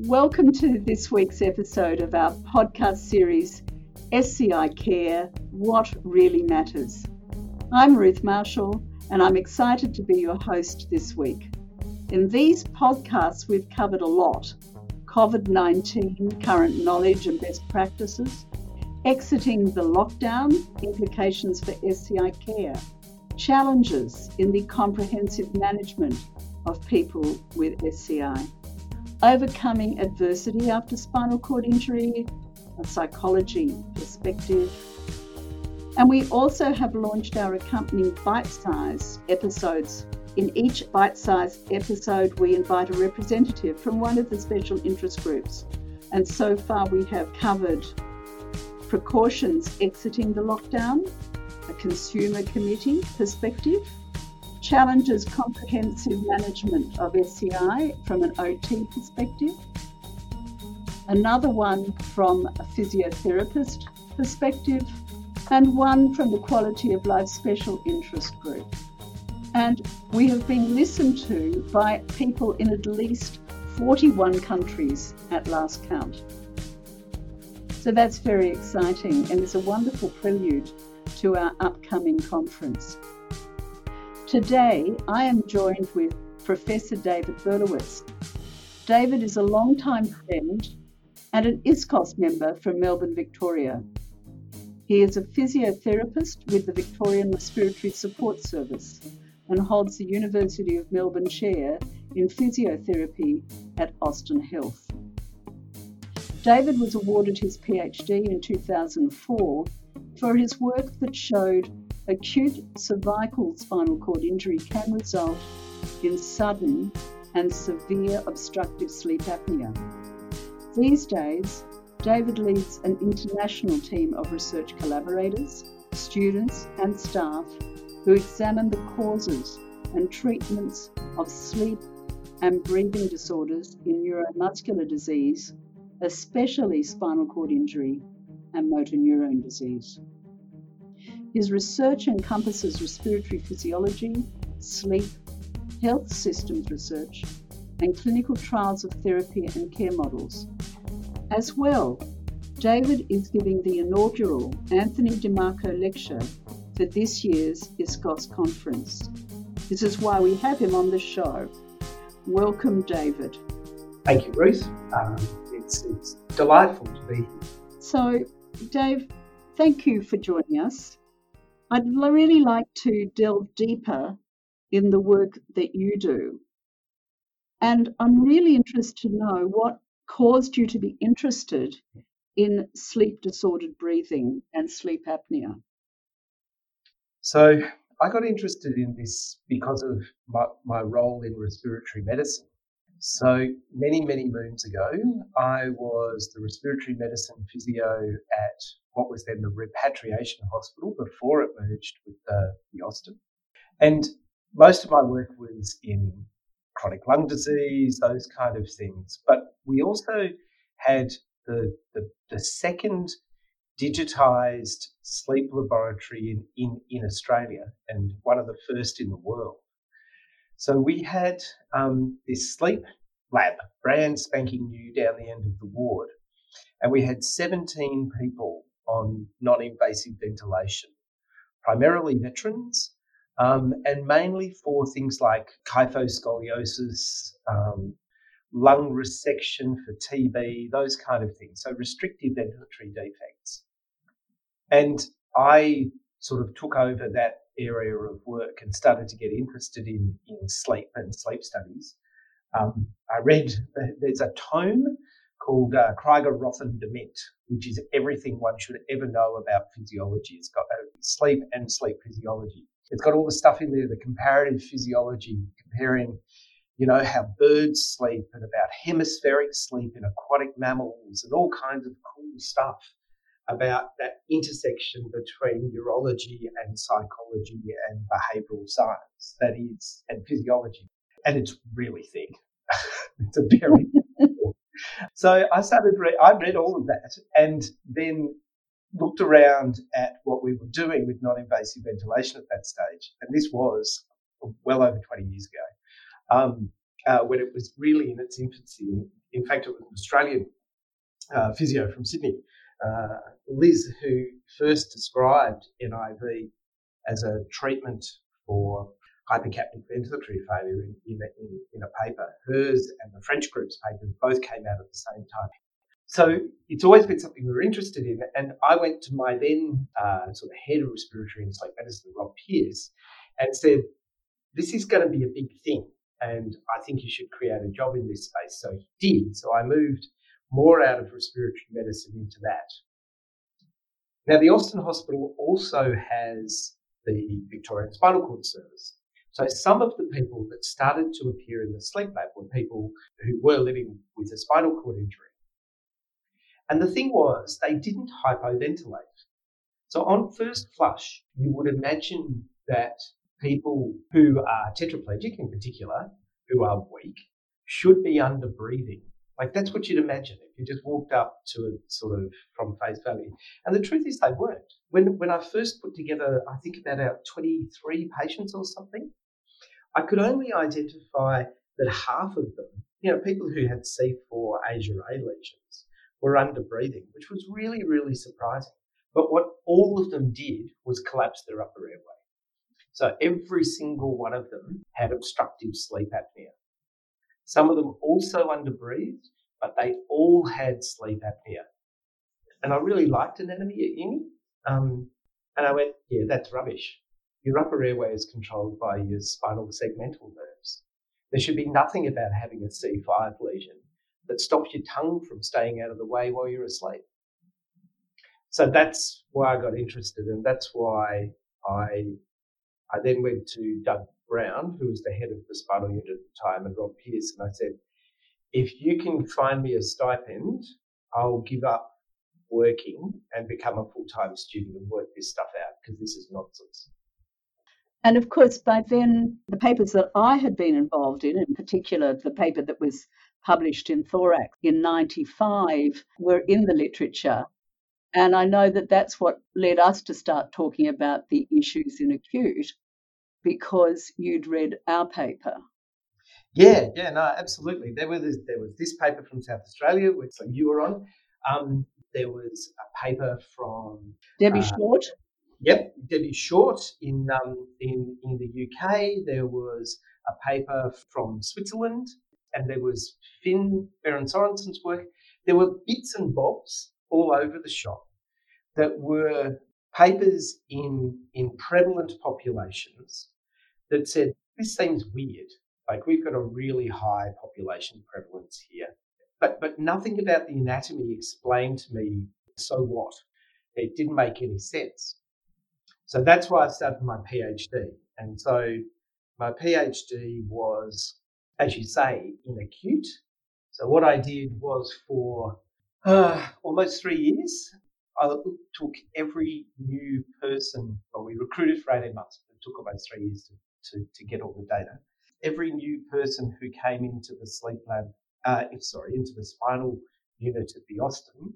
Welcome to this week's episode of our podcast series, SCI Care What Really Matters. I'm Ruth Marshall, and I'm excited to be your host this week. In these podcasts, we've covered a lot COVID 19, current knowledge and best practices, exiting the lockdown, implications for SCI care, challenges in the comprehensive management of people with SCI overcoming adversity after spinal cord injury, a psychology perspective. And we also have launched our accompanying bite size episodes. In each bite sized episode, we invite a representative from one of the special interest groups. And so far, we have covered precautions exiting the lockdown, a consumer committee perspective, challenges comprehensive management of SCI from an OT perspective. Another one from a physiotherapist perspective, and one from the Quality of Life Special Interest Group. And we have been listened to by people in at least 41 countries at last count. So that's very exciting and is a wonderful prelude to our upcoming conference. Today, I am joined with Professor David Berlowitz. David is a long-time friend and an ISCOS member from Melbourne, Victoria. He is a physiotherapist with the Victorian Respiratory Support Service and holds the University of Melbourne Chair in Physiotherapy at Austin Health. David was awarded his PhD in 2004 for his work that showed acute cervical spinal cord injury can result in sudden and severe obstructive sleep apnea. These days, David leads an international team of research collaborators, students, and staff who examine the causes and treatments of sleep and breathing disorders in neuromuscular disease, especially spinal cord injury and motor neurone disease. His research encompasses respiratory physiology, sleep, health systems research, and clinical trials of therapy and care models. As well, David is giving the inaugural Anthony DiMarco Lecture for this year's ISCOS conference. This is why we have him on the show. Welcome, David. Thank you, Ruth. Um, it's, it's delightful to be here. So, Dave, thank you for joining us. I'd really like to delve deeper in the work that you do. And I'm really interested to know what caused you to be interested in sleep disordered breathing and sleep apnea. So, I got interested in this because of my, my role in respiratory medicine. So, many, many moons ago, I was the respiratory medicine physio at what was then the repatriation hospital before it merged with the, the Austin. And most of my work was in chronic lung disease, those kind of things. But we also had the, the, the second digitized sleep laboratory in, in, in Australia and one of the first in the world. So we had um, this sleep lab, brand spanking new down the end of the ward. And we had 17 people on non invasive ventilation, primarily veterans, um, and mainly for things like kyphoscoliosis, um, lung resection for TB, those kind of things. So restrictive ventilatory defects. And I sort of took over that area of work and started to get interested in, in sleep and sleep studies. Um, I read there's a tome called uh, Kryger Roth and Dement, which is everything one should ever know about physiology. It's got uh, sleep and sleep physiology. It's got all the stuff in there, the comparative physiology, comparing, you know, how birds sleep and about hemispheric sleep in aquatic mammals and all kinds of cool stuff about that intersection between neurology and psychology and behavioral science, that is, and physiology. And it's really thick. it's a very so I started, re- I read all of that and then looked around at what we were doing with non-invasive ventilation at that stage. And this was well over 20 years ago. Um, uh, when it was really in its infancy. In fact, it was an Australian uh, physio from Sydney, uh, Liz, who first described NIV as a treatment for hypercapnic ventilatory failure in, in, in, a paper. Hers and the French group's papers both came out at the same time. So it's always been something we were interested in. And I went to my then uh, sort of head of respiratory and sleep medicine, Rob Pierce, and said, This is going to be a big thing. And I think you should create a job in this space. So he did. So I moved more out of respiratory medicine into that. Now, the Austin Hospital also has the Victorian Spinal Cord Service. So some of the people that started to appear in the sleep lab were people who were living with a spinal cord injury. And the thing was, they didn't hypoventilate. So on first flush, you would imagine that people who are tetraplegic in particular, who are weak, should be under breathing. Like that's what you'd imagine if you just walked up to it sort of from face value. And the truth is they weren't. When when I first put together, I think about our 23 patients or something, I could only identify that half of them, you know, people who had C4 ASIA A lesions, were under breathing, which was really, really surprising. But what all of them did was collapse their upper airway. So every single one of them had obstructive sleep apnea. Some of them also underbreathed, but they all had sleep apnea. And I really liked anatomy at uni. Um, and I went, yeah, that's rubbish. Your upper airway is controlled by your spinal segmental nerves. There should be nothing about having a C5 lesion that stops your tongue from staying out of the way while you're asleep. So that's why I got interested, and that's why I I then went to Doug Brown, who was the head of the spinal unit at the time, and Rob Pierce, and I said, if you can find me a stipend, I'll give up working and become a full time student and work this stuff out because this is nonsense. And of course, by then, the papers that I had been involved in, in particular the paper that was published in Thorax in 95, were in the literature. And I know that that's what led us to start talking about the issues in acute because you'd read our paper. Yeah, yeah, no, absolutely. There was there was this paper from South Australia, which you were on. Um, there was a paper from Debbie uh, Short. Yep, Debbie Short in um, in in the UK. There was a paper from Switzerland, and there was Finn Behrens Sorensen's work. There were bits and bobs all over the shop that were papers in in prevalent populations that said this seems weird. Like we've got a really high population prevalence here, but but nothing about the anatomy explained to me. So what? It didn't make any sense. So that's why I started my PhD. And so my PhD was, as you say, in acute. So what I did was for uh, almost three years, I took every new person, well, we recruited for 18 months, but it took almost three years to, to, to get all the data. Every new person who came into the sleep lab, uh, sorry, into the spinal unit at the Austin,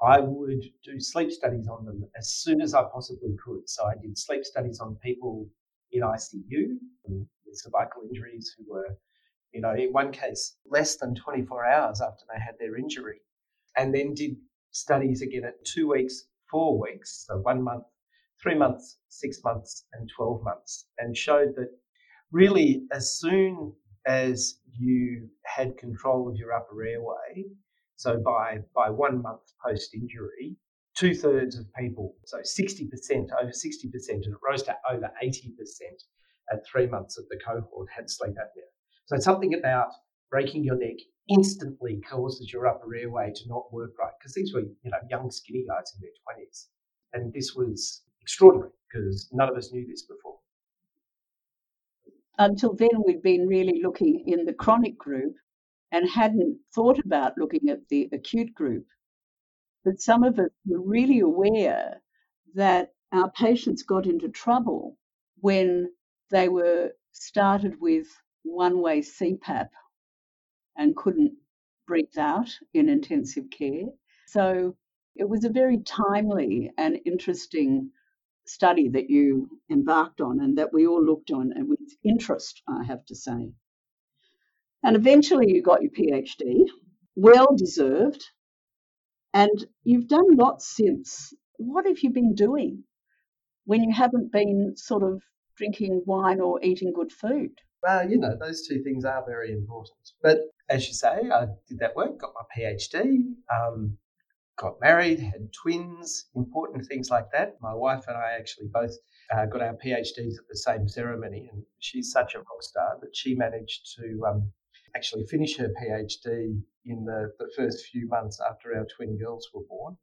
I would do sleep studies on them as soon as I possibly could. So I did sleep studies on people in ICU with cervical injuries who were, you know, in one case, less than 24 hours after they had their injury. And then did studies again at two weeks, four weeks, so one month, three months, six months, and 12 months, and showed that really as soon as you had control of your upper airway, so by, by one month post injury, two thirds of people, so 60%, over 60%, and it rose to over 80% at three months of the cohort had sleep apnea. So something about breaking your neck instantly causes your upper airway to not work right because these were, you know, young skinny guys in their 20s. And this was extraordinary because none of us knew this before. Until then, we'd been really looking in the chronic group and hadn't thought about looking at the acute group. But some of us were really aware that our patients got into trouble when they were started with one way CPAP and couldn't breathe out in intensive care. So it was a very timely and interesting study that you embarked on and that we all looked on with interest, I have to say. And eventually you got your PhD, well deserved, and you've done lots since. What have you been doing when you haven't been sort of drinking wine or eating good food? Well, you know, those two things are very important. But as you say, I did that work, got my PhD, um, got married, had twins, important things like that. My wife and I actually both uh, got our PhDs at the same ceremony, and she's such a rock star that she managed to um, actually finish her PhD in the, the first few months after our twin girls were born.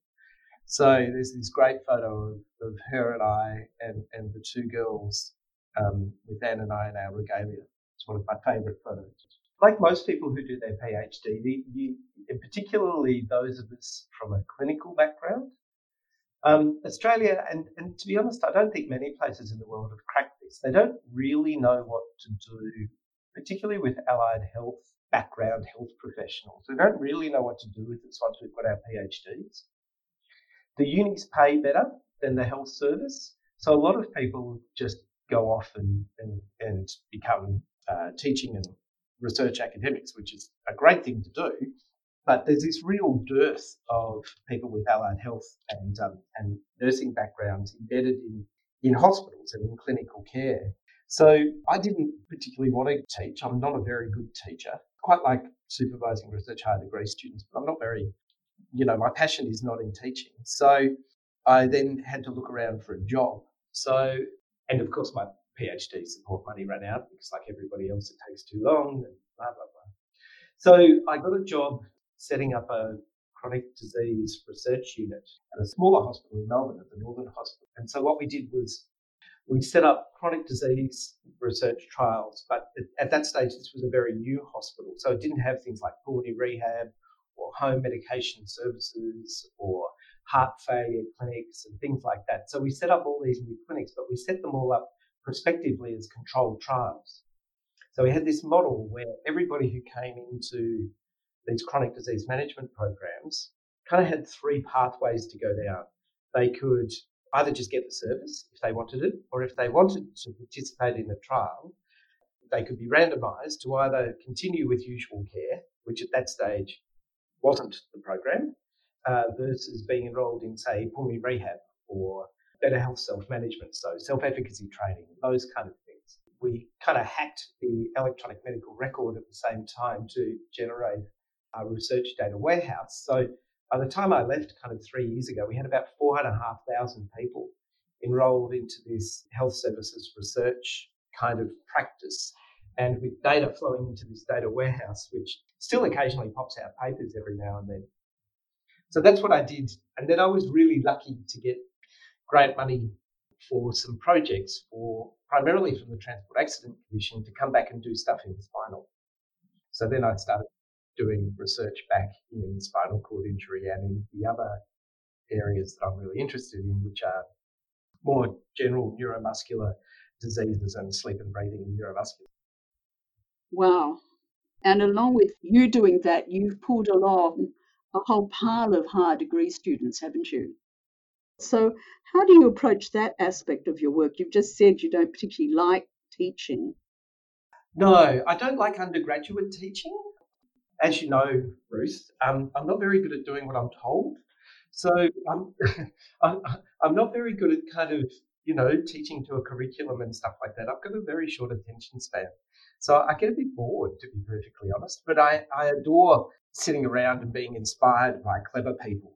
So there's this great photo of, of her and I and, and the two girls um, with Anne and I in our regalia. It's one of my favourite photos. Like most people who do their PhD, the, you, particularly those of us from a clinical background, um, Australia, and, and to be honest, I don't think many places in the world have cracked this. They don't really know what to do, particularly with allied health background health professionals. We don't really know what to do with this once we've got our PhDs. The unis pay better than the health service, so a lot of people just go off and, and, and become uh, teaching and research academics, which is a great thing to do. But there's this real dearth of people with allied health and, um, and nursing backgrounds embedded in, in hospitals and in clinical care. So I didn't particularly want to teach. I'm not a very good teacher. Quite like supervising research higher degree students, but I'm not very, you know, my passion is not in teaching. So I then had to look around for a job. So and of course, my PhD support money ran out because, like everybody else, it takes too long and blah, blah, blah. So I got a job setting up a chronic disease research unit at a smaller hospital in Melbourne, at the Northern Hospital. And so what we did was we set up chronic disease research trials, but at that stage, this was a very new hospital. So it didn't have things like pulmonary rehab or home medication services or heart failure clinics and things like that. So we set up all these new clinics, but we set them all up prospectively as controlled trials. So we had this model where everybody who came into these chronic disease management programs kind of had three pathways to go down. They could either just get the service if they wanted it, or if they wanted to participate in a trial, they could be randomized to either continue with usual care, which at that stage wasn't the program, uh, versus being enrolled in, say, pulmonary rehab or better health self management, so self efficacy training, those kind of things. We kind of hacked the electronic medical record at the same time to generate a research data warehouse. So by the time I left, kind of three years ago, we had about 4,500 people enrolled into this health services research kind of practice. And with data flowing into this data warehouse, which still occasionally pops out papers every now and then, so that's what I did. And then I was really lucky to get grant money for some projects for primarily from the Transport Accident Commission to come back and do stuff in spinal. So then I started doing research back in spinal cord injury and in the other areas that I'm really interested in, which are more general neuromuscular diseases and sleep and breathing and neuromuscular. Wow. And along with you doing that, you've pulled along a whole pile of higher degree students, haven't you? So, how do you approach that aspect of your work? You've just said you don't particularly like teaching. No, I don't like undergraduate teaching. As you know, Ruth, um, I'm not very good at doing what I'm told. So I'm, I'm not very good at kind of, you know, teaching to a curriculum and stuff like that. I've got a very short attention span. So I get a bit bored, to be perfectly honest. But I, I adore sitting around and being inspired by clever people.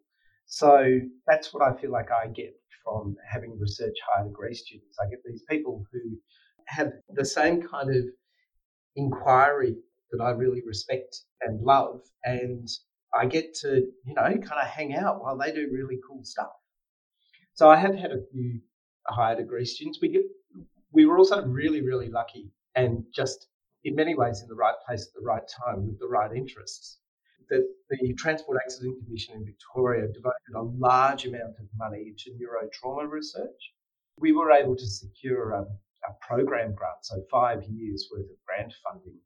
So that's what I feel like I get from having research higher degree students. I get these people who have the same kind of inquiry that I really respect and love. And I get to, you know, kind of hang out while they do really cool stuff. So I have had a few higher degree students. We get, we were also really, really lucky and just in many ways in the right place at the right time with the right interests that the Transport Accident Commission in Victoria devoted a large amount of money to neurotrauma research. We were able to secure a, a program grant, so five years worth of grant funding,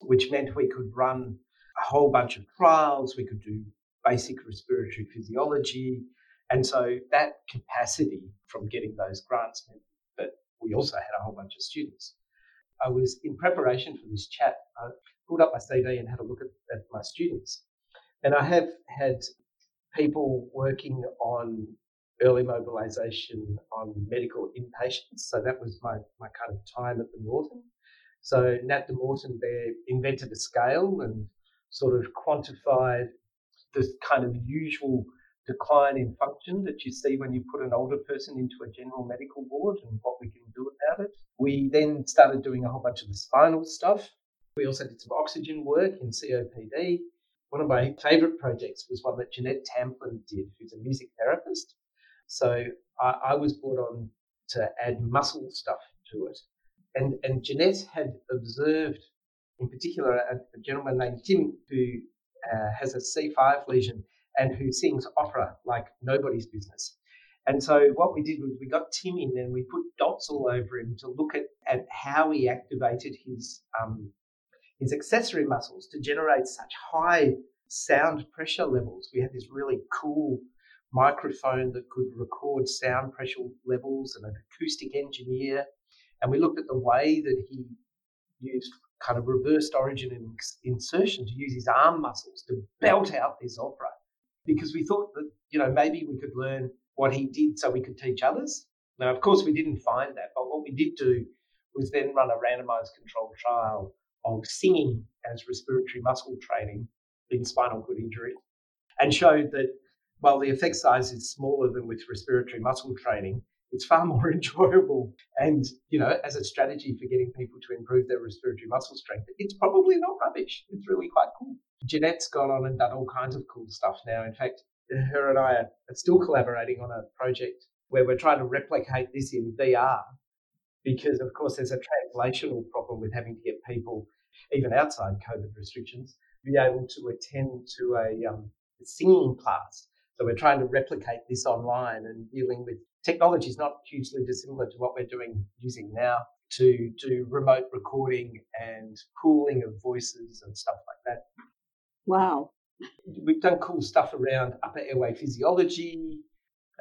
which meant we could run a whole bunch of trials, we could do basic respiratory physiology. And so that capacity from getting those grants meant that we also had a whole bunch of students. I was in preparation for this chat. I pulled up my CV and had a look at, at my students. And I have had people working on early mobilisation on medical inpatients. So that was my, my kind of time at the Northern. So Nat de Morton there invented a scale and sort of quantified the kind of usual decline in function that you see when you put an older person into a general medical ward and what we can do about it. We then started doing a whole bunch of the spinal stuff. We also did some oxygen work in COPD. One of my favourite projects was one that Jeanette Tamplin did, who's a music therapist. So I, I was brought on to add muscle stuff to it. And, and Jeanette had observed, in particular, a, a gentleman named Tim who uh, has a C5 lesion and who sings opera like nobody's business. And so what we did was we got Tim in and we put dots all over him to look at, at how he activated his um, his accessory muscles to generate such high sound pressure levels. We had this really cool microphone that could record sound pressure levels and an acoustic engineer. And we looked at the way that he used kind of reversed origin and insertion to use his arm muscles to belt out this opera because we thought that, you know, maybe we could learn what he did so we could teach others. Now, of course, we didn't find that, but what we did do was then run a randomized controlled trial of singing as respiratory muscle training in spinal cord injury and showed that while the effect size is smaller than with respiratory muscle training, it's far more enjoyable. And, you know, as a strategy for getting people to improve their respiratory muscle strength, it's probably not rubbish. It's really quite cool. Jeanette's gone on and done all kinds of cool stuff now. In fact, her and I are still collaborating on a project where we're trying to replicate this in VR because, of course, there's a translational problem with having to get people, even outside COVID restrictions, be able to attend to a, um, singing class. So we're trying to replicate this online and dealing with technology is not hugely dissimilar to what we're doing using now to do remote recording and pooling of voices and stuff like that. Wow. We've done cool stuff around upper airway physiology,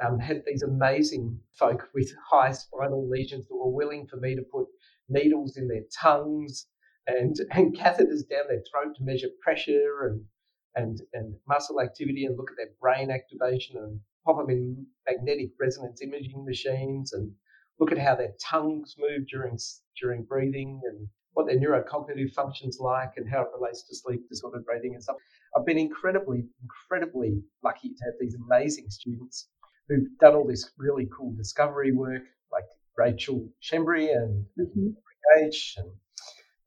um, had these amazing folk with high spinal lesions that were willing for me to put needles in their tongues and, and catheters down their throat to measure pressure and, and, and muscle activity and look at their brain activation and in magnetic resonance imaging machines and look at how their tongues move during, during breathing and what their neurocognitive functions like and how it relates to sleep disordered breathing and stuff. I've been incredibly, incredibly lucky to have these amazing students who've done all this really cool discovery work, like Rachel Schembri and mm-hmm. H and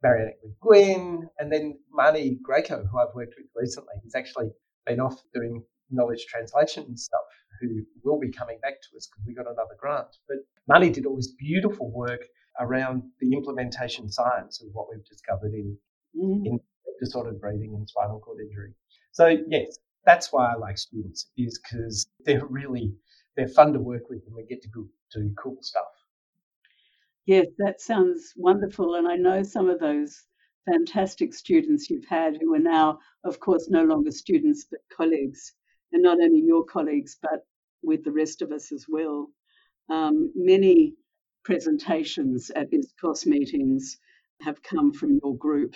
Marianne Gwynn, and then Marnie Graco, who I've worked with recently. He's actually been off doing knowledge translation and stuff, who will be coming back to us because we got another grant. But Marnie did all this beautiful work around the implementation science of what we've discovered in, mm. in disordered breathing and spinal cord injury. So yes, that's why I like students is because they're really they're fun to work with and we get to do cool stuff. Yes, that sounds wonderful, and I know some of those fantastic students you've had who are now, of course, no longer students but colleagues, and not only your colleagues but with the rest of us as well. Um, many presentations at ISCOS meetings have come from your group.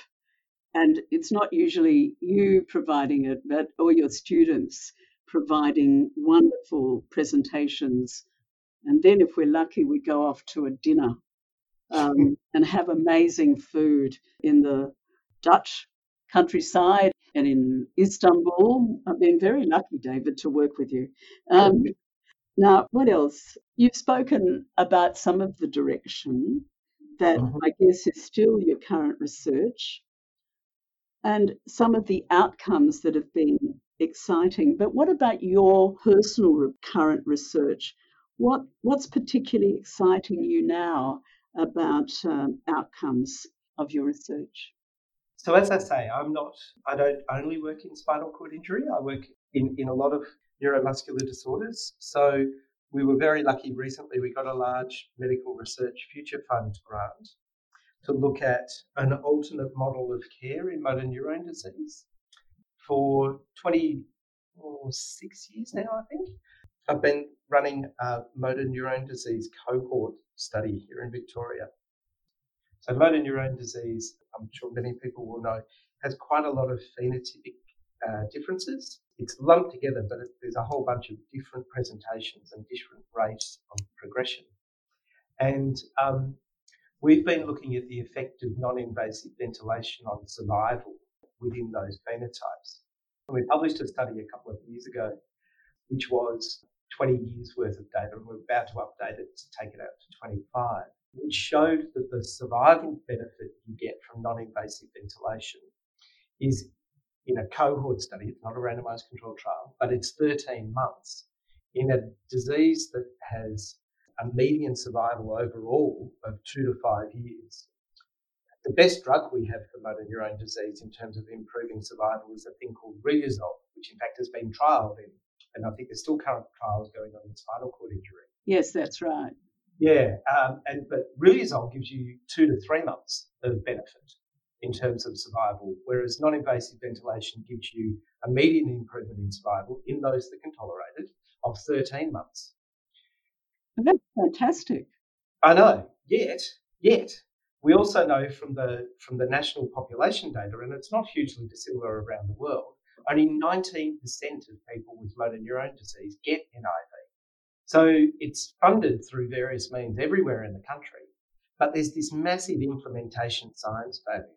And it's not usually you providing it, but all your students providing wonderful presentations. And then, if we're lucky, we go off to a dinner um, and have amazing food in the Dutch countryside and in Istanbul. I've been very lucky, David, to work with you. Um, now, what else? You've spoken about some of the direction that uh-huh. I guess is still your current research and some of the outcomes that have been exciting. But what about your personal current research? What, what's particularly exciting you now about um, outcomes of your research? So as I say, I'm not. I don't only work in spinal cord injury. I work in, in a lot of neuromuscular disorders. So we were very lucky recently, we got a large medical research future fund grant to look at an alternate model of care in motor neurone disease. For 26 years now, I think, I've been running a motor neurone disease cohort study here in Victoria. So, motor neurone disease, I'm sure many people will know, has quite a lot of phenotypic uh, differences. It's lumped together, but it, there's a whole bunch of different presentations and different rates of progression. And um, we've been looking at the effect of non-invasive ventilation on survival within those phenotypes. And we published a study a couple of years ago, which was 20 years worth of data, and we're about to update it to take it out to 25, which showed that the survival benefit you get from non-invasive ventilation is in a cohort study, it's not a randomized controlled trial, but it's 13 months in a disease that has a median survival overall of two to five years. The best drug we have for motor neurone disease in terms of improving survival is a thing called riluzole, which in fact has been trialled in, and I think there's still current trials going on in spinal cord injury. Yes, that's right. Yeah, um, and but riluzole gives you two to three months of benefit in terms of survival, whereas non-invasive ventilation gives you a median improvement in survival in those that can tolerate it of 13 months. That's fantastic. I know. Yet, yet, we also know from the from the national population data, and it's not hugely dissimilar around the world. Only 19% of people with motor neurone disease get NIV. So it's funded through various means everywhere in the country, but there's this massive implementation science failure.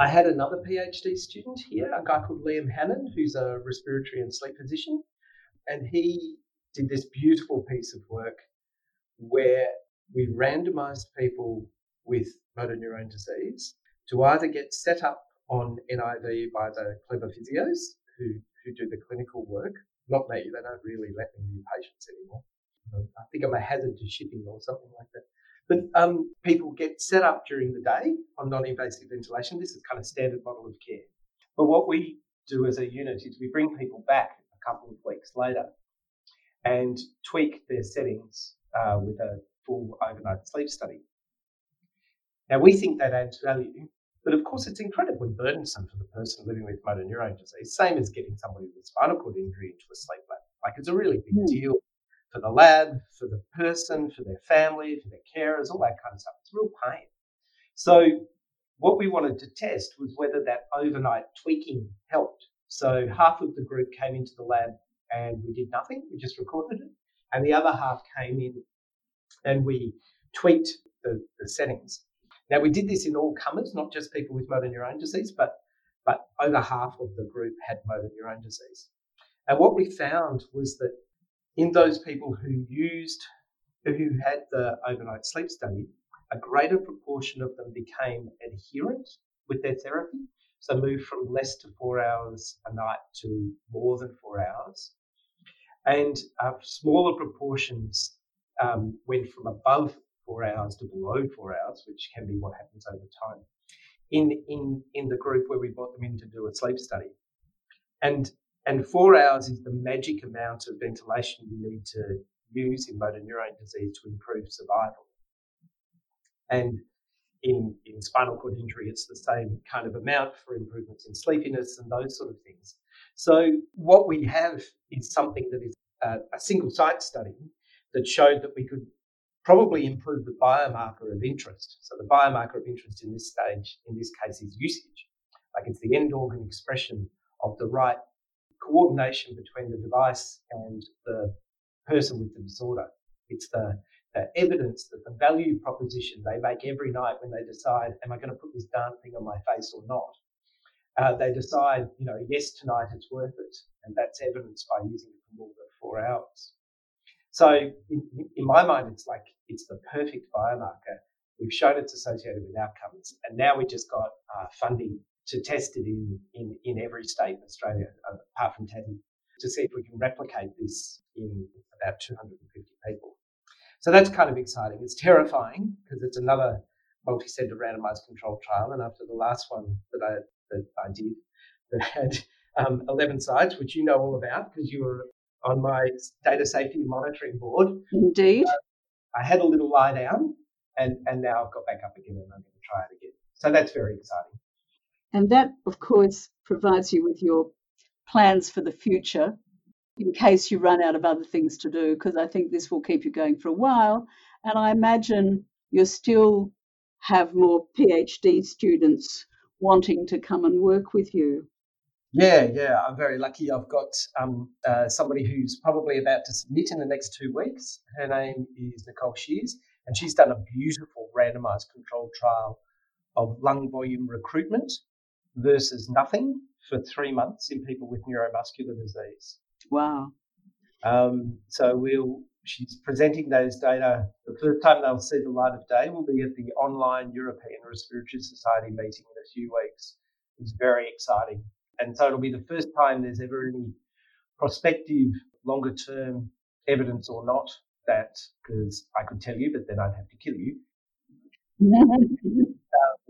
I had another PhD student here, a guy called Liam Hannan, who's a respiratory and sleep physician, and he did this beautiful piece of work where we randomized people with motor neurone disease to either get set up on NIV by the clever physios who, who do the clinical work. Not me, they don't really let me view patients anymore. I think I'm a hazard to shipping or something like that. But um, people get set up during the day on non-invasive ventilation. This is kind of standard model of care. But what we do as a unit is we bring people back a couple of weeks later and tweak their settings uh, with a full overnight sleep study. Now, we think that adds value, but of course, it's incredibly burdensome for the person living with motor neurone disease, same as getting somebody with spinal cord injury into a sleep lab. Like, it's a really big mm. deal for the lab, for the person, for their family, for their carers, all that kind of stuff. It's real pain. So, what we wanted to test was whether that overnight tweaking helped. So, half of the group came into the lab and we did nothing, we just recorded it and the other half came in and we tweaked the, the settings. Now we did this in all comers, not just people with motor neurone disease, but but over half of the group had motor neurone disease. And what we found was that in those people who used who had the overnight sleep study, a greater proportion of them became adherent with their therapy. So moved from less to four hours a night to more than four hours and uh, smaller proportions um, went from above four hours to below four hours, which can be what happens over time. In in in the group where we brought them in to do a sleep study, and and four hours is the magic amount of ventilation you need to use in motor neurone disease to improve survival. And in, in spinal cord injury, it's the same kind of amount for improvements in sleepiness and those sort of things. So what we have is something that is a, a single site study that showed that we could probably improve the biomarker of interest. So the biomarker of interest in this stage, in this case, is usage. Like it's the end organ expression of the right coordination between the device and the person with the disorder. It's the, the evidence that the value proposition they make every night when they decide, am I going to put this darn thing on my face or not? uh, they decide, you know, yes, tonight it's worth it. And that's evidenced by using it for more than four hours. So in, in my mind, it's like, it's the perfect biomarker. We've shown it's associated with outcomes. And now we just got uh, funding to test it in, in, in every state in Australia, uh, apart from Tassie, to see if we can replicate this in about 250 people. So that's kind of exciting. It's terrifying because it's another multi-center randomized controlled trial. And after the last one that I that I did that had um, 11 sites, which you know all about because you were on my data safety monitoring board. Indeed. Uh, I had a little lie down and, and now I've got back up again and I'm going to try it again. So that's very exciting. And that, of course, provides you with your plans for the future in case you run out of other things to do, because I think this will keep you going for a while. And I imagine you still have more PhD students wanting to come and work with you. Yeah, yeah, I'm very lucky. I've got um, uh, somebody who's probably about to submit in the next two weeks. Her name is Nicole Sheers, and she's done a beautiful randomized controlled trial of lung volume recruitment versus nothing for three months in people with neuromuscular disease. Wow. Um, so we'll she's presenting those data. The first time they'll see the light of day will be at the online European Respiratory Society meeting in a few weeks. It's very exciting. And so it'll be the first time there's ever any prospective, longer term evidence or not that, because I could tell you, but then I'd have to kill you.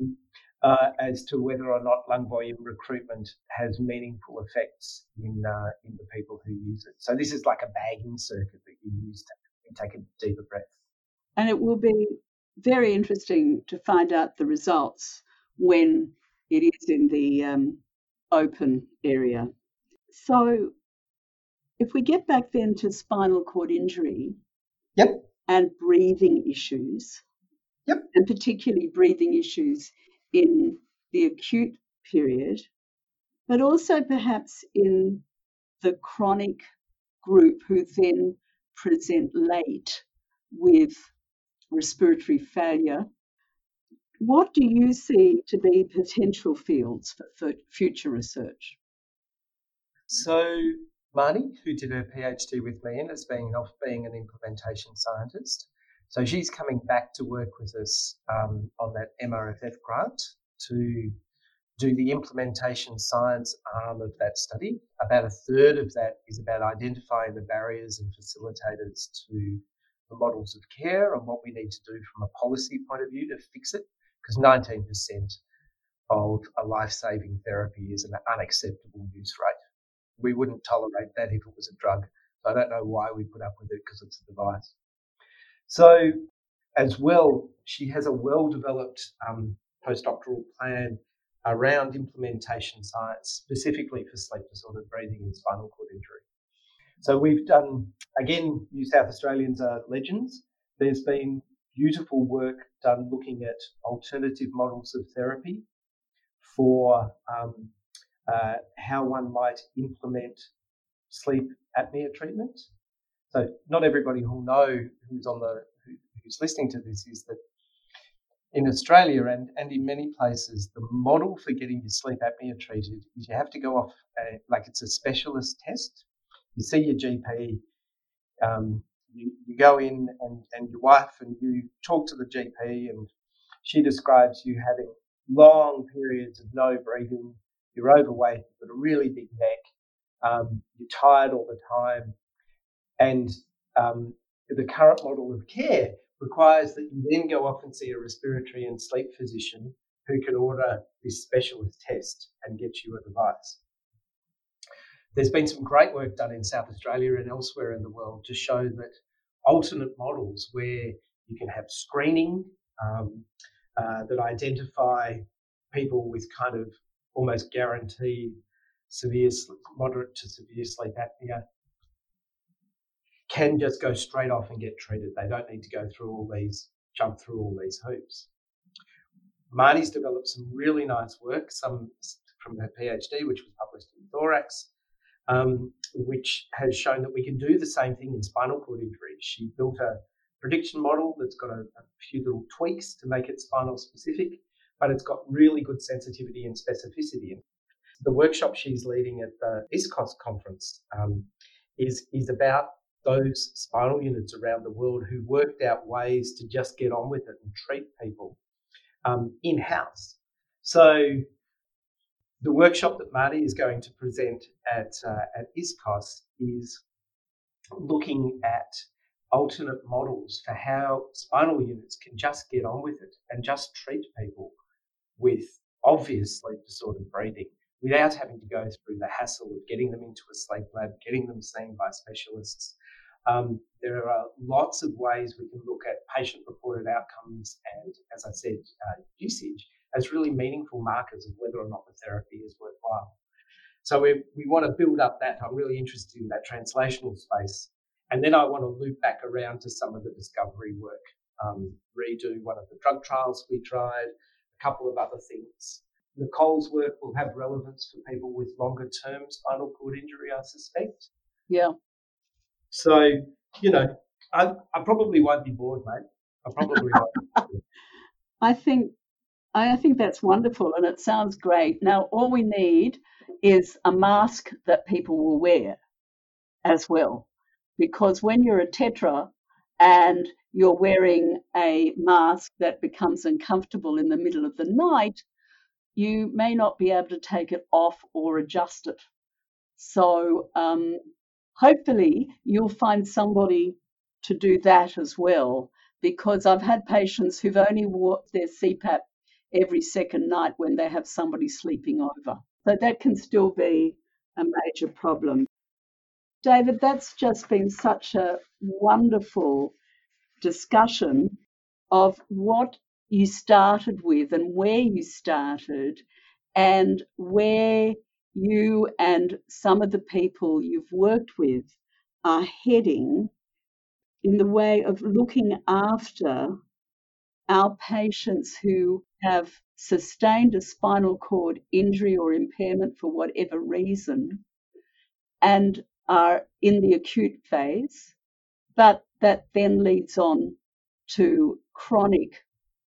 um, uh, as to whether or not lung volume recruitment has meaningful effects in uh, in the people who use it. So this is like a bagging circuit that you use to take a deeper breath. And it will be very interesting to find out the results when it is in the um, open area. So if we get back then to spinal cord injury, yep, and breathing issues, yep, and particularly breathing issues in the acute period, but also perhaps in the chronic group who then present late with respiratory failure. What do you see to be potential fields for future research? So, Marnie, who did her PhD with me and has been off being an implementation scientist, so she's coming back to work with us um, on that MRFF grant to do the implementation science arm of that study. About a third of that is about identifying the barriers and facilitators to the models of care and what we need to do from a policy point of view to fix it, because 19% of a life saving therapy is an unacceptable use rate. We wouldn't tolerate that if it was a drug. So I don't know why we put up with it because it's a device. So, as well, she has a well developed um, postdoctoral plan around implementation science, specifically for sleep disordered breathing and spinal cord injury. So, we've done, again, New South Australians are legends. There's been beautiful work done looking at alternative models of therapy for um, uh, how one might implement sleep apnea treatment. So not everybody will know who's on the who's listening to this is that in Australia and, and in many places, the model for getting your sleep apnea treated is you have to go off a, like it's a specialist test. You see your GP, um, you, you go in and, and your wife and you talk to the GP and she describes you having long periods of no breathing, you're overweight, you've got a really big neck, um, you're tired all the time, and um, the current model of care requires that you then go off and see a respiratory and sleep physician who can order this specialist test and get you a device. There's been some great work done in South Australia and elsewhere in the world to show that alternate models where you can have screening um, uh, that identify people with kind of almost guaranteed severe, moderate to severe sleep apnea can just go straight off and get treated. They don't need to go through all these, jump through all these hoops. Marnie's developed some really nice work, some from her PhD, which was published in Thorax, um, which has shown that we can do the same thing in spinal cord injury. She built a prediction model that's got a, a few little tweaks to make it spinal specific, but it's got really good sensitivity and specificity. The workshop she's leading at the ISCOS conference um, is, is about those spinal units around the world who worked out ways to just get on with it and treat people um, in house. So, the workshop that Marty is going to present at, uh, at ISCOS is looking at alternate models for how spinal units can just get on with it and just treat people with obvious sleep disordered breathing without having to go through the hassle of getting them into a sleep lab, getting them seen by specialists, um, there are lots of ways we can look at patient reported outcomes and, as I said, uh, usage as really meaningful markers of whether or not the therapy is worthwhile. So we, we want to build up that. I'm really interested in that translational space. And then I want to loop back around to some of the discovery work, um, redo one of the drug trials we tried, a couple of other things. Nicole's work will have relevance for people with longer term spinal cord injury, I suspect. Yeah. So, you know, I, I probably won't be bored, mate. I probably won't. I think I think that's wonderful and it sounds great. Now all we need is a mask that people will wear as well. Because when you're a tetra and you're wearing a mask that becomes uncomfortable in the middle of the night, you may not be able to take it off or adjust it. So, um, hopefully, you'll find somebody to do that as well. Because I've had patients who've only wore their CPAP every second night when they have somebody sleeping over. So, that can still be a major problem. David, that's just been such a wonderful discussion of what you started with and where you started and where you and some of the people you've worked with are heading in the way of looking after our patients who have sustained a spinal cord injury or impairment for whatever reason and are in the acute phase, but that then leads on to chronic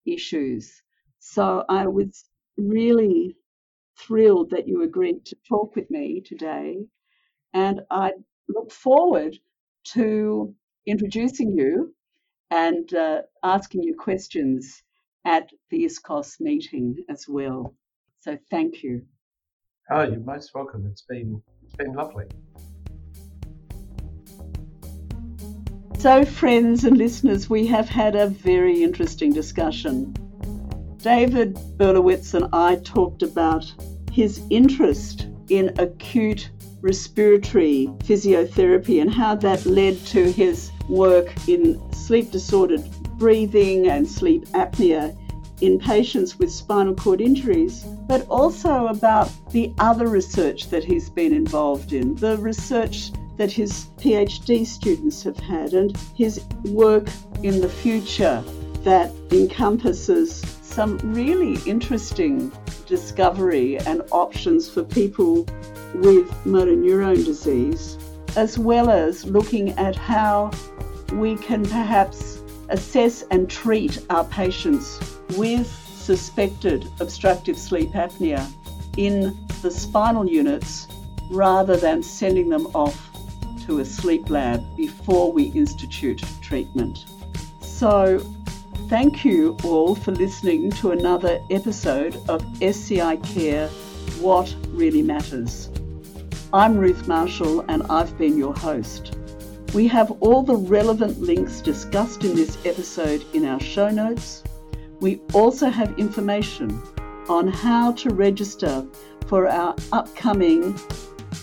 issues. So I was really thrilled that you agreed to talk with me today. And I look forward to introducing you and uh, asking you questions at the ISCOS meeting as well. So thank you. Oh, you're most welcome. It's been it's been lovely. So, friends and listeners, we have had a very interesting discussion. David Berlowitz and I talked about his interest in acute respiratory physiotherapy and how that led to his work in sleep disordered breathing and sleep apnea in patients with spinal cord injuries, but also about the other research that he's been involved in, the research that his PhD students have had and his work in the future that encompasses some really interesting discovery and options for people with motor neurone disease, as well as looking at how we can perhaps assess and treat our patients with suspected obstructive sleep apnea in the spinal units rather than sending them off to a sleep lab before we institute treatment. So, thank you all for listening to another episode of SCI Care What Really Matters. I'm Ruth Marshall and I've been your host. We have all the relevant links discussed in this episode in our show notes. We also have information on how to register for our upcoming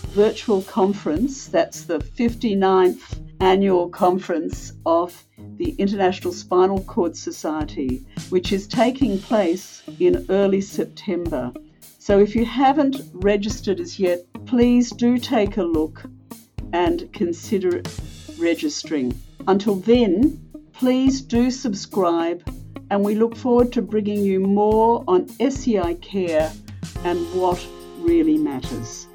virtual conference. That's the 59th annual conference of the International Spinal Cord Society, which is taking place in early September. So if you haven't registered as yet, please do take a look and consider registering. Until then, please do subscribe, and we look forward to bringing you more on SCI care and what really matters.